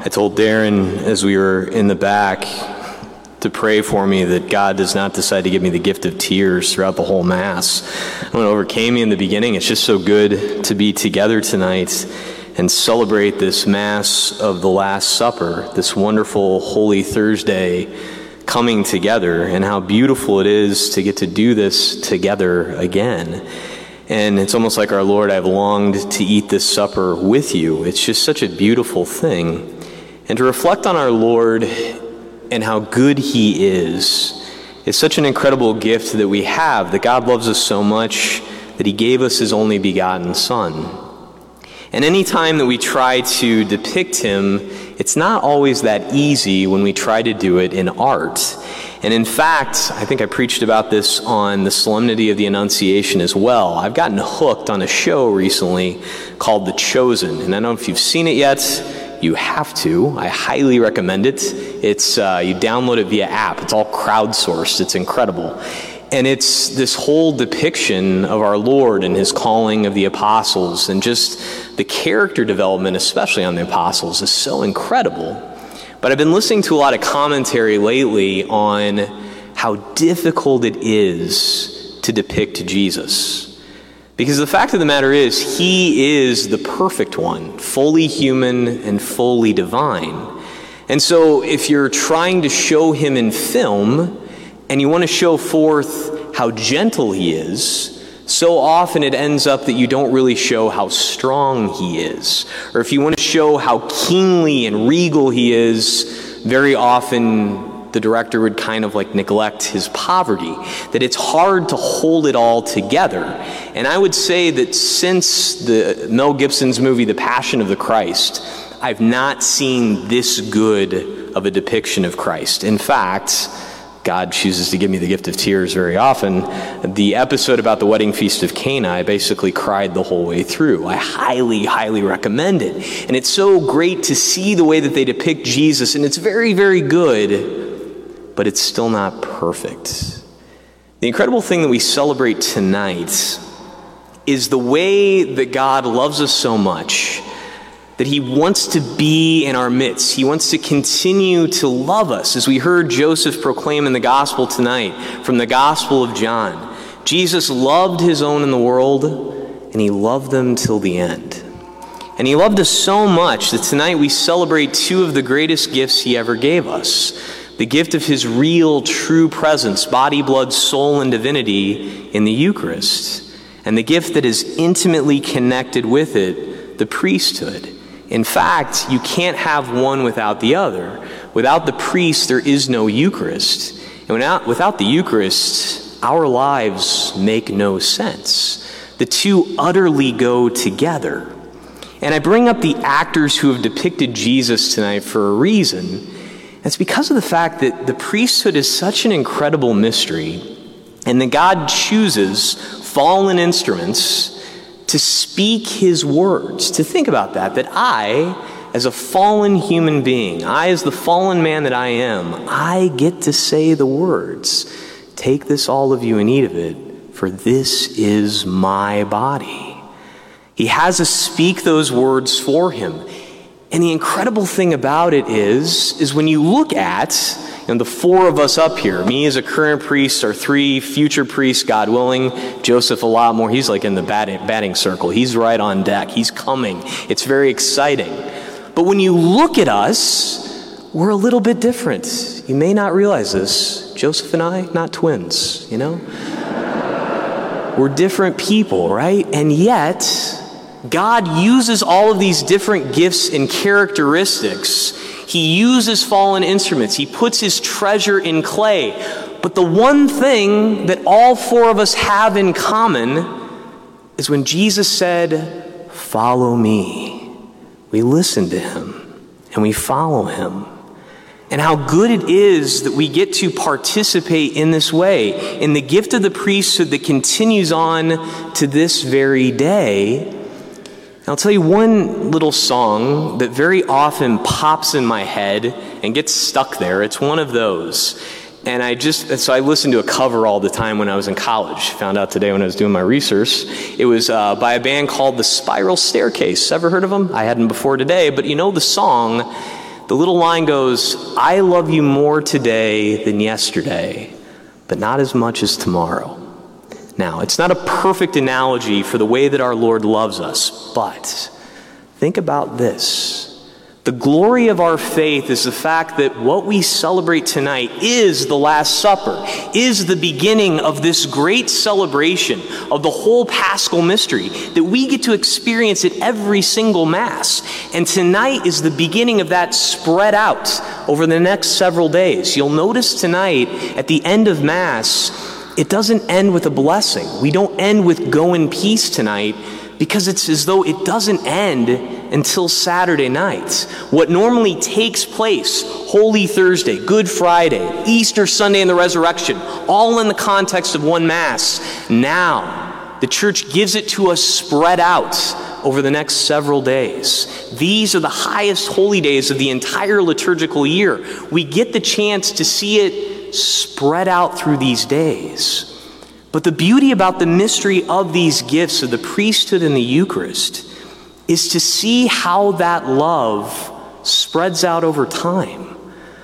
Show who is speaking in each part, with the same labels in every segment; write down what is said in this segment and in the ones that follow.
Speaker 1: I told Darren as we were in the back to pray for me that God does not decide to give me the gift of tears throughout the whole Mass. When it overcame me in the beginning, it's just so good to be together tonight and celebrate this Mass of the Last Supper, this wonderful Holy Thursday coming together, and how beautiful it is to get to do this together again. And it's almost like our Lord, I've longed to eat this supper with you. It's just such a beautiful thing. And to reflect on our Lord and how good He is is such an incredible gift that we have, that God loves us so much that He gave us His only begotten Son. And any time that we try to depict Him, it's not always that easy when we try to do it in art. And in fact, I think I preached about this on the Solemnity of the Annunciation as well. I've gotten hooked on a show recently called The Chosen. And I don't know if you've seen it yet. You have to. I highly recommend it. It's uh, you download it via app. It's all crowdsourced. It's incredible. And it's this whole depiction of our Lord and his calling of the apostles and just the character development, especially on the apostles, is so incredible. But I've been listening to a lot of commentary lately on how difficult it is to depict Jesus. Because the fact of the matter is, he is the perfect one, fully human and fully divine. And so, if you're trying to show him in film and you want to show forth how gentle he is, so often it ends up that you don't really show how strong he is. Or if you want to show how kingly and regal he is, very often the director would kind of like neglect his poverty. That it's hard to hold it all together. And I would say that since the Mel Gibson's movie The Passion of the Christ, I've not seen this good of a depiction of Christ. In fact, God chooses to give me the gift of tears very often. The episode about the wedding feast of Cana, I basically cried the whole way through. I highly, highly recommend it. And it's so great to see the way that they depict Jesus, and it's very, very good, but it's still not perfect. The incredible thing that we celebrate tonight is the way that God loves us so much that He wants to be in our midst. He wants to continue to love us, as we heard Joseph proclaim in the gospel tonight from the Gospel of John. Jesus loved His own in the world, and He loved them till the end. And He loved us so much that tonight we celebrate two of the greatest gifts He ever gave us the gift of His real, true presence, body, blood, soul, and divinity in the Eucharist, and the gift that is intimately connected with it, the priesthood. In fact, you can't have one without the other. Without the priest, there is no Eucharist. And without, without the Eucharist, our lives make no sense. The two utterly go together. And I bring up the actors who have depicted Jesus tonight for a reason. It's because of the fact that the priesthood is such an incredible mystery, and that God chooses fallen instruments to speak his words, to think about that, that I, as a fallen human being, I, as the fallen man that I am, I get to say the words, Take this, all of you, and eat of it, for this is my body. He has us speak those words for him. And the incredible thing about it is, is when you look at and the four of us up here, me as a current priest, our three future priests, God willing, Joseph a lot more. He's like in the batting, batting circle. He's right on deck. He's coming. It's very exciting. But when you look at us, we're a little bit different. You may not realize this. Joseph and I, not twins, you know? we're different people, right? And yet, God uses all of these different gifts and characteristics he uses fallen instruments, he puts his treasure in clay. But the one thing that all four of us have in common is when Jesus said, Follow me, we listen to him and we follow him. And how good it is that we get to participate in this way, in the gift of the priesthood that continues on to this very day I'll tell you one little song that very often pops in my head and gets stuck there. It's one of those. And I just, so I listened to a cover all the time when I was in college. Found out today when I was doing my research. It was uh, by a band called The Spiral Starecase. Ever heard of them? I hadn't before today, but you know the song. The little line goes, I love you more today than yesterday, but not as much as tomorrow. Now, it's not a perfect analogy for the way that our Lord loves us, but think about this. The glory of our faith is the fact that what we celebrate tonight is the Last Supper, is the beginning of this great celebration of the whole paschal mystery, that we get to experience at every single Mass. And tonight is the beginning of that spread out over the next several days. You'll notice tonight, at the end of Mass, it doesn't end with a blessing. We don't end with go in peace tonight because it's as though it doesn't end until Saturday night. What normally takes place, Holy Thursday, Good Friday, Easter Sunday, and the resurrection, all in the context of one Mass, now the church gives it to us spread out over the next several days. These are the highest holy days of the entire liturgical year. We get the chance to see it spread out through these days. But the beauty about the mystery of these gifts of the priesthood and the Eucharist is to see how that love spreads out over time.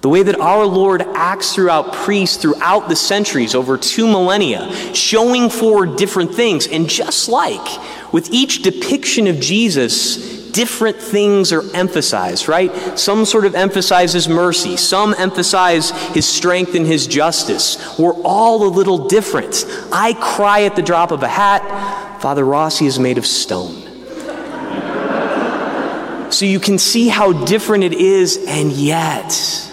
Speaker 1: The way that our Lord acts throughout priests throughout the centuries, over two millennia, showing forward different things. And just like with each depiction of Jesus, different things are emphasized, right? Some sort of emphasizes mercy, some emphasize his strength and his justice. We're all a little different. I cry at the drop of a hat. Father Rossi is made of stone. so you can see how different it is, and yet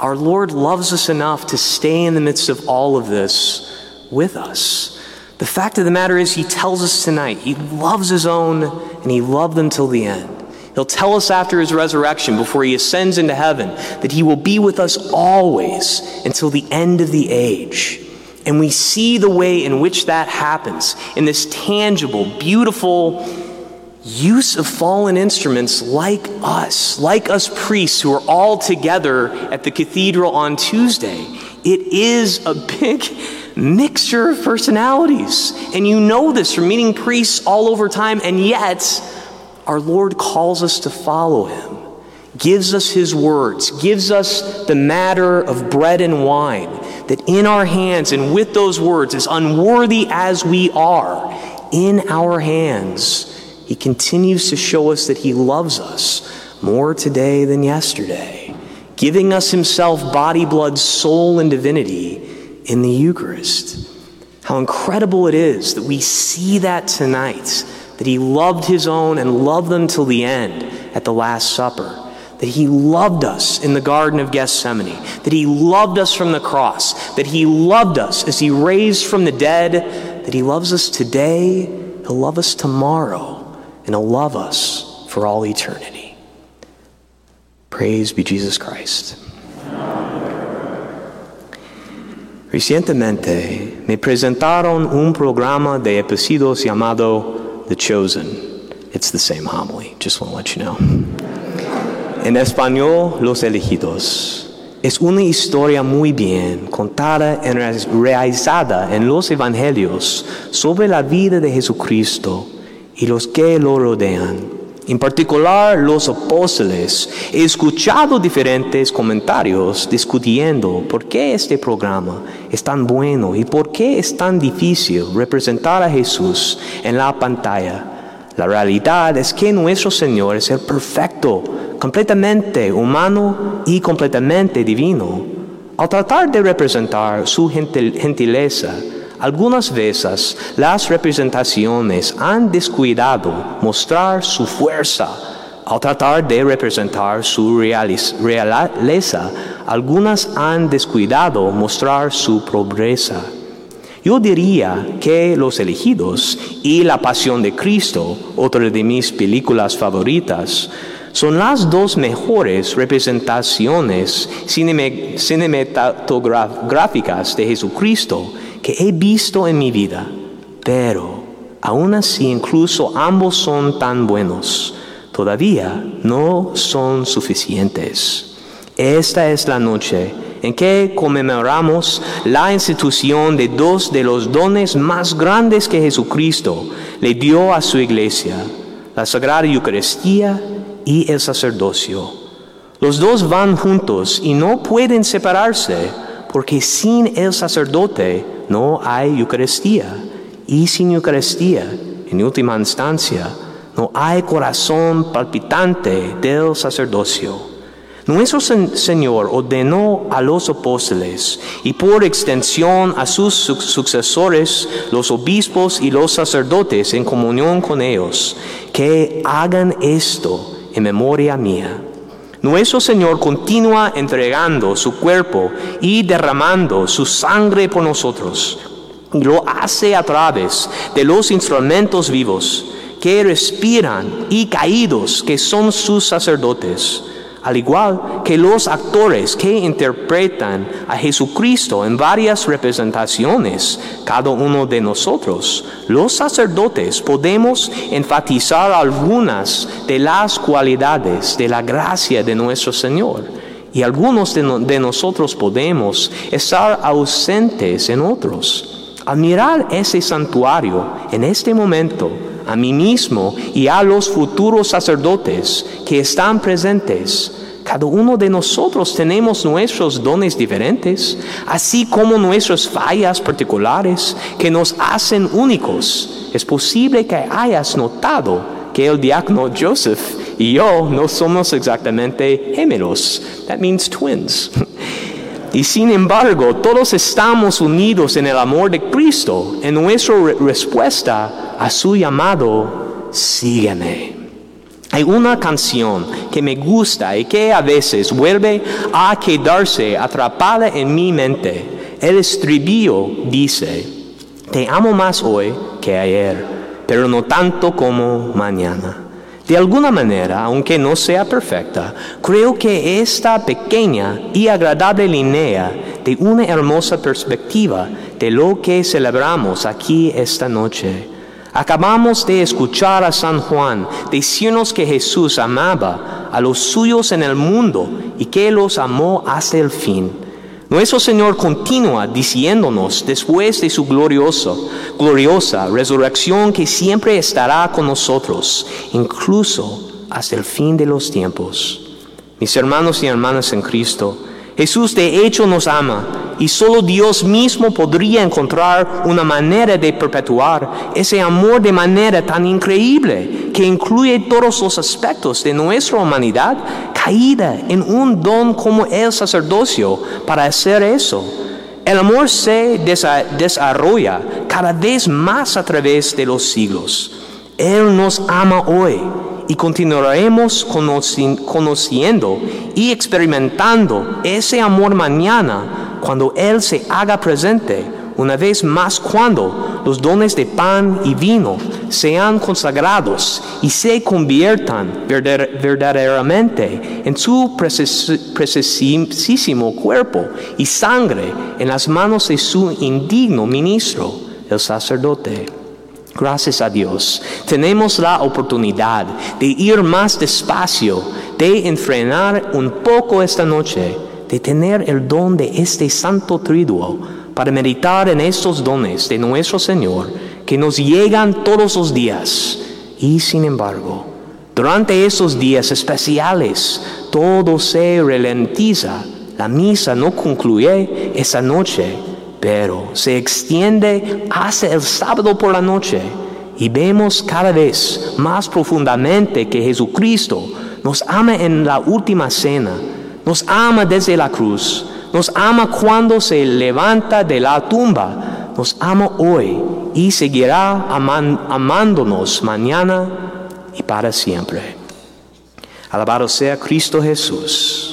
Speaker 1: our Lord loves us enough to stay in the midst of all of this with us. The fact of the matter is, he tells us tonight he loves his own and he loved them till the end. He'll tell us after his resurrection, before he ascends into heaven, that he will be with us always until the end of the age. And we see the way in which that happens in this tangible, beautiful use of fallen instruments like us, like us priests who are all together at the cathedral on Tuesday. It is a big mixture of personalities. And you know this from meeting priests all over time, and yet our Lord calls us to follow him, gives us his words, gives us the matter of bread and wine, that in our hands and with those words, as unworthy as we are, in our hands, he continues to show us that he loves us more today than yesterday, giving us himself body, blood, soul, and divinity in the Eucharist. How incredible it is that we see that tonight, that He loved His own and loved them till the end at the Last Supper. That he loved us in the Garden of Gethsemane, that he loved us from the cross, that he loved us as he raised from the dead, that he loves us today, he'll love us tomorrow, and he'll love us for all eternity. Praise be Jesus Christ. Recientemente me presentaron un programa de episodios llamado The Chosen. It's the same homily, just want to let you know. En español, Los Elegidos. Es una historia muy bien contada y realizada en los Evangelios sobre la vida de Jesucristo y los que lo rodean en particular los apóstoles, he escuchado diferentes comentarios discutiendo por qué este programa es tan bueno y por qué es tan difícil representar a Jesús en la pantalla. La realidad es que nuestro Señor es el perfecto, completamente humano y completamente divino. Al tratar de representar su gentileza, algunas veces las representaciones han descuidado mostrar su fuerza. Al tratar de representar su realeza, algunas han descuidado mostrar su pobreza. Yo diría que Los elegidos y La Pasión de Cristo, otra de mis películas favoritas, son las dos mejores representaciones cinematográficas de Jesucristo que he visto en mi vida, pero aún así incluso ambos son tan buenos, todavía no son suficientes. Esta es la noche en que conmemoramos la institución de dos de los dones más grandes que Jesucristo le dio a su iglesia, la Sagrada Eucaristía y el sacerdocio. Los dos van juntos y no pueden separarse, porque sin el sacerdote no hay Eucaristía. Y sin Eucaristía, en última instancia, no hay corazón palpitante del sacerdocio. Nuestro Señor ordenó a los apóstoles y por extensión a sus sucesores, los obispos y los sacerdotes en comunión con ellos, que hagan esto en memoria mía. Nuestro Señor continúa entregando su cuerpo y derramando su sangre por nosotros. Lo hace a través de los instrumentos vivos que respiran y caídos que son sus sacerdotes al igual que los actores que interpretan a Jesucristo en varias representaciones, cada uno de nosotros, los sacerdotes podemos enfatizar algunas de las cualidades de la gracia de nuestro Señor. Y algunos de, nosotros podemos estar ausentes en otros. Al mirar ese santuario en este momento, a mí mismo y a los futuros sacerdotes que están presentes. Cada uno de nosotros tenemos nuestros dones diferentes, así como nuestras fallas particulares que nos hacen únicos. Es posible que hayas notado que el diácono Joseph y yo no somos exactamente gemelos. That means twins. Y sin embargo, todos estamos unidos en el amor de Cristo, en nuestra respuesta a su llamado, sígueme. Hay una canción que me gusta y que a veces vuelve a quedarse atrapada en mi mente. El estribillo dice, te amo más hoy que ayer, pero no tanto como mañana. De alguna manera, aunque no sea perfecta, creo que esta pequeña y agradable línea de una hermosa perspectiva de lo que celebramos aquí esta noche. Acabamos de escuchar a San Juan decirnos que Jesús amaba a los suyos en el mundo y que los amó hasta el fin. Nuestro Señor continúa diciéndonos después de su glorioso, gloriosa resurrección que siempre estará con nosotros, incluso hasta el fin de los tiempos. Mis hermanos y hermanas en Cristo, Jesús de hecho nos ama y solo Dios mismo podría encontrar una manera de perpetuar ese amor de manera tan increíble que incluye todos los aspectos de nuestra humanidad caída en un don como el sacerdocio para hacer eso. El amor se desarrolla cada vez más a través de los siglos. Él nos ama hoy y continuaremos conociendo y experimentando ese amor mañana cuando Él se haga presente, una vez más cuando los dones de pan y vino sean consagrados y se conviertan verdaderamente en su preciosísimo cuerpo y sangre en las manos de su indigno ministro, el sacerdote. Gracias a Dios, tenemos la oportunidad de ir más despacio, de enfrenar un poco esta noche, de tener el don de este santo triduo para meditar en estos dones de nuestro Señor que nos llegan todos los días. Y sin embargo, durante esos días especiales, todo se ralentiza. La misa no concluye esa noche pero se extiende hasta el sábado por la noche y vemos cada vez más profundamente que Jesucristo nos ama en la última cena, nos ama desde la cruz, nos ama cuando se levanta de la tumba, nos ama hoy y seguirá amándonos mañana y para siempre. Alabado sea Cristo Jesús.